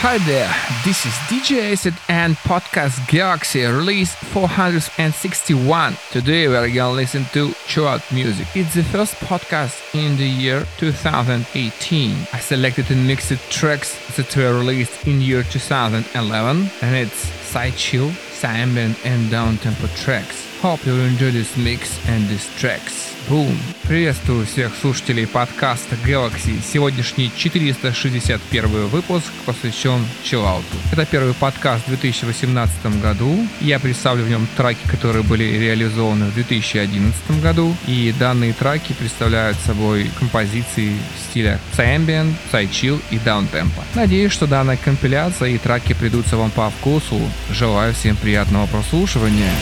Hi there, this is DJ Acid and podcast Galaxy release 461. Today we are gonna listen to chill music. It's the first podcast in the year 2018. I selected and mixed tracks that were released in year 2011 and it's side chill, ambient and down tempo tracks. Hope you enjoy this mix and these tracks. Boom! Приветствую всех слушателей подкаста Galaxy. Сегодняшний 461 выпуск посвящен чиллауту. Это первый подкаст в 2018 году. Я представлю в нем траки, которые были реализованы в 2011 году. И данные траки представляют собой композиции стиля Ambient, Psychill и Downtempo. Надеюсь, что данная компиляция и траки придутся вам по вкусу. Желаю всем приятного прослушивания.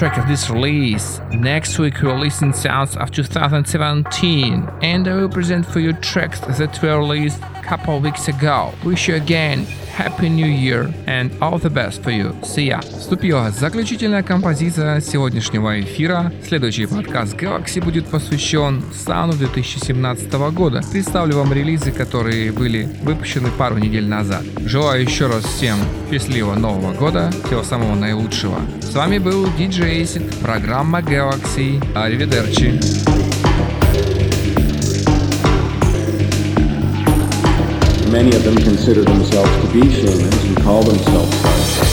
Track of this release. Next week we'll listen sounds of 2017 and I will present for you tracks that were released a couple weeks ago. Wish you again Happy New Year and all the best for you. See ya. Вступила заключительная композиция сегодняшнего эфира. Следующий подкаст Galaxy будет посвящен сауну 2017 года. Представлю вам релизы, которые были выпущены пару недель назад. Желаю еще раз всем счастливого Нового года, всего самого наилучшего. С вами был DJ Acid, программа Galaxy. Аривидерчи. Many of them consider themselves to be shamans and call themselves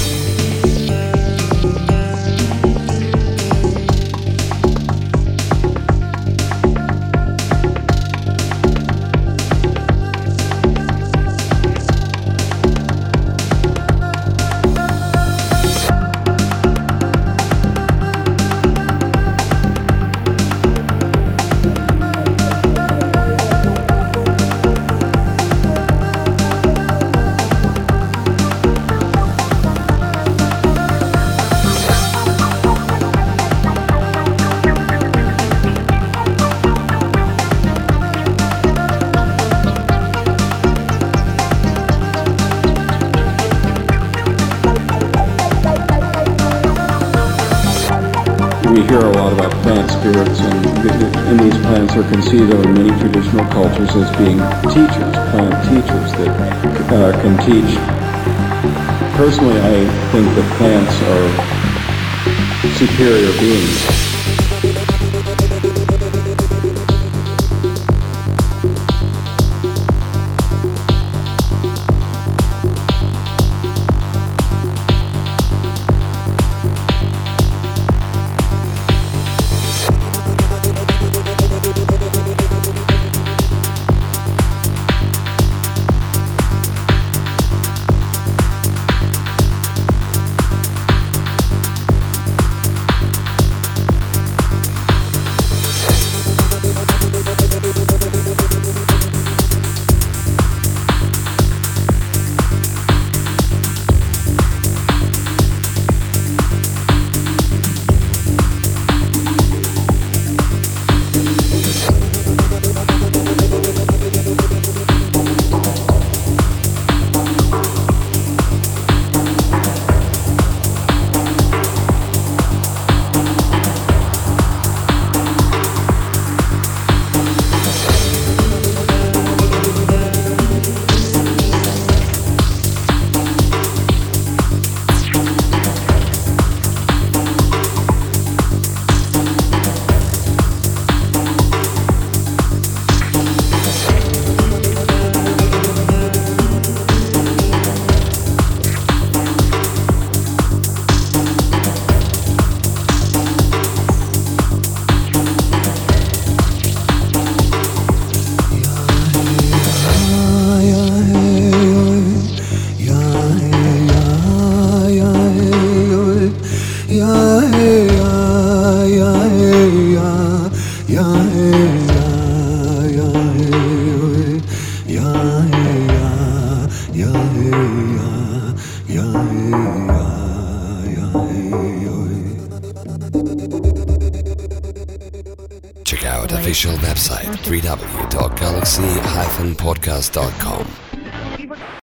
teach. Personally, I think that plants are superior beings.